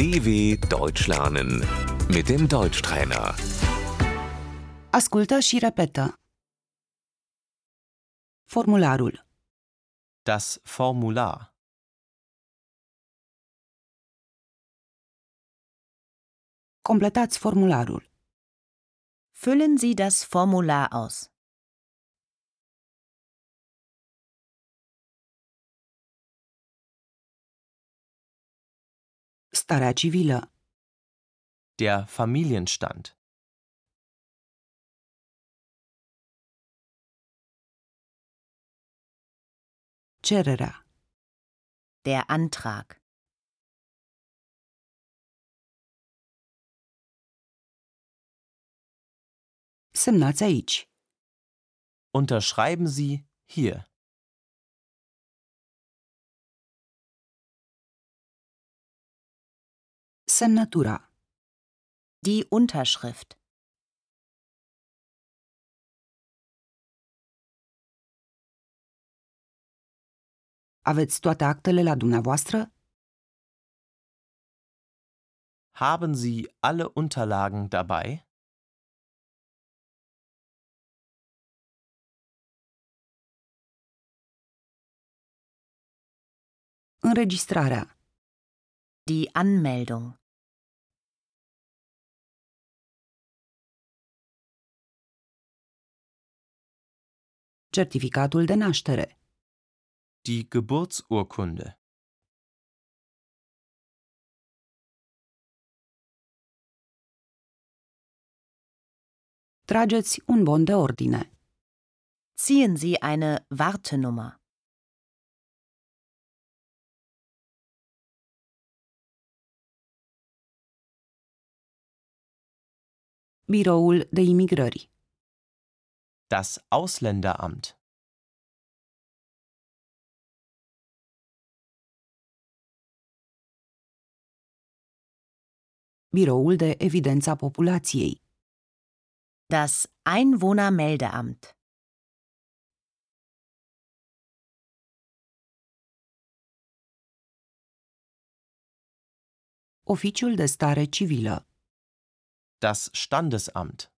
DW Deutsch lernen mit dem Deutschtrainer. Ascultă și repetă. Formularul. Das Formular. Completați formularul. Füllen Sie das Formular aus. Starea civilă. Der Familienstand. Cererea. Der Antrag. Semnați aici. Unterschreiben Sie hier. Semnătura. Die Unterschrift. Aveți toate actele la dumneavoastră? Haben Sie alle Unterlagen dabei? Înregistrarea. Die Anmeldung. Certificatul de naștere. Die Geburtsurkunde. Trageți un bon de ordine. Ziehen Sie eine Wartenummer. Biroul de imigrări. Das Ausländeramt. Biroul de evidență a populației. Das Einwohnermeldeamt. Oficiul de stare civilă. Das Standesamt.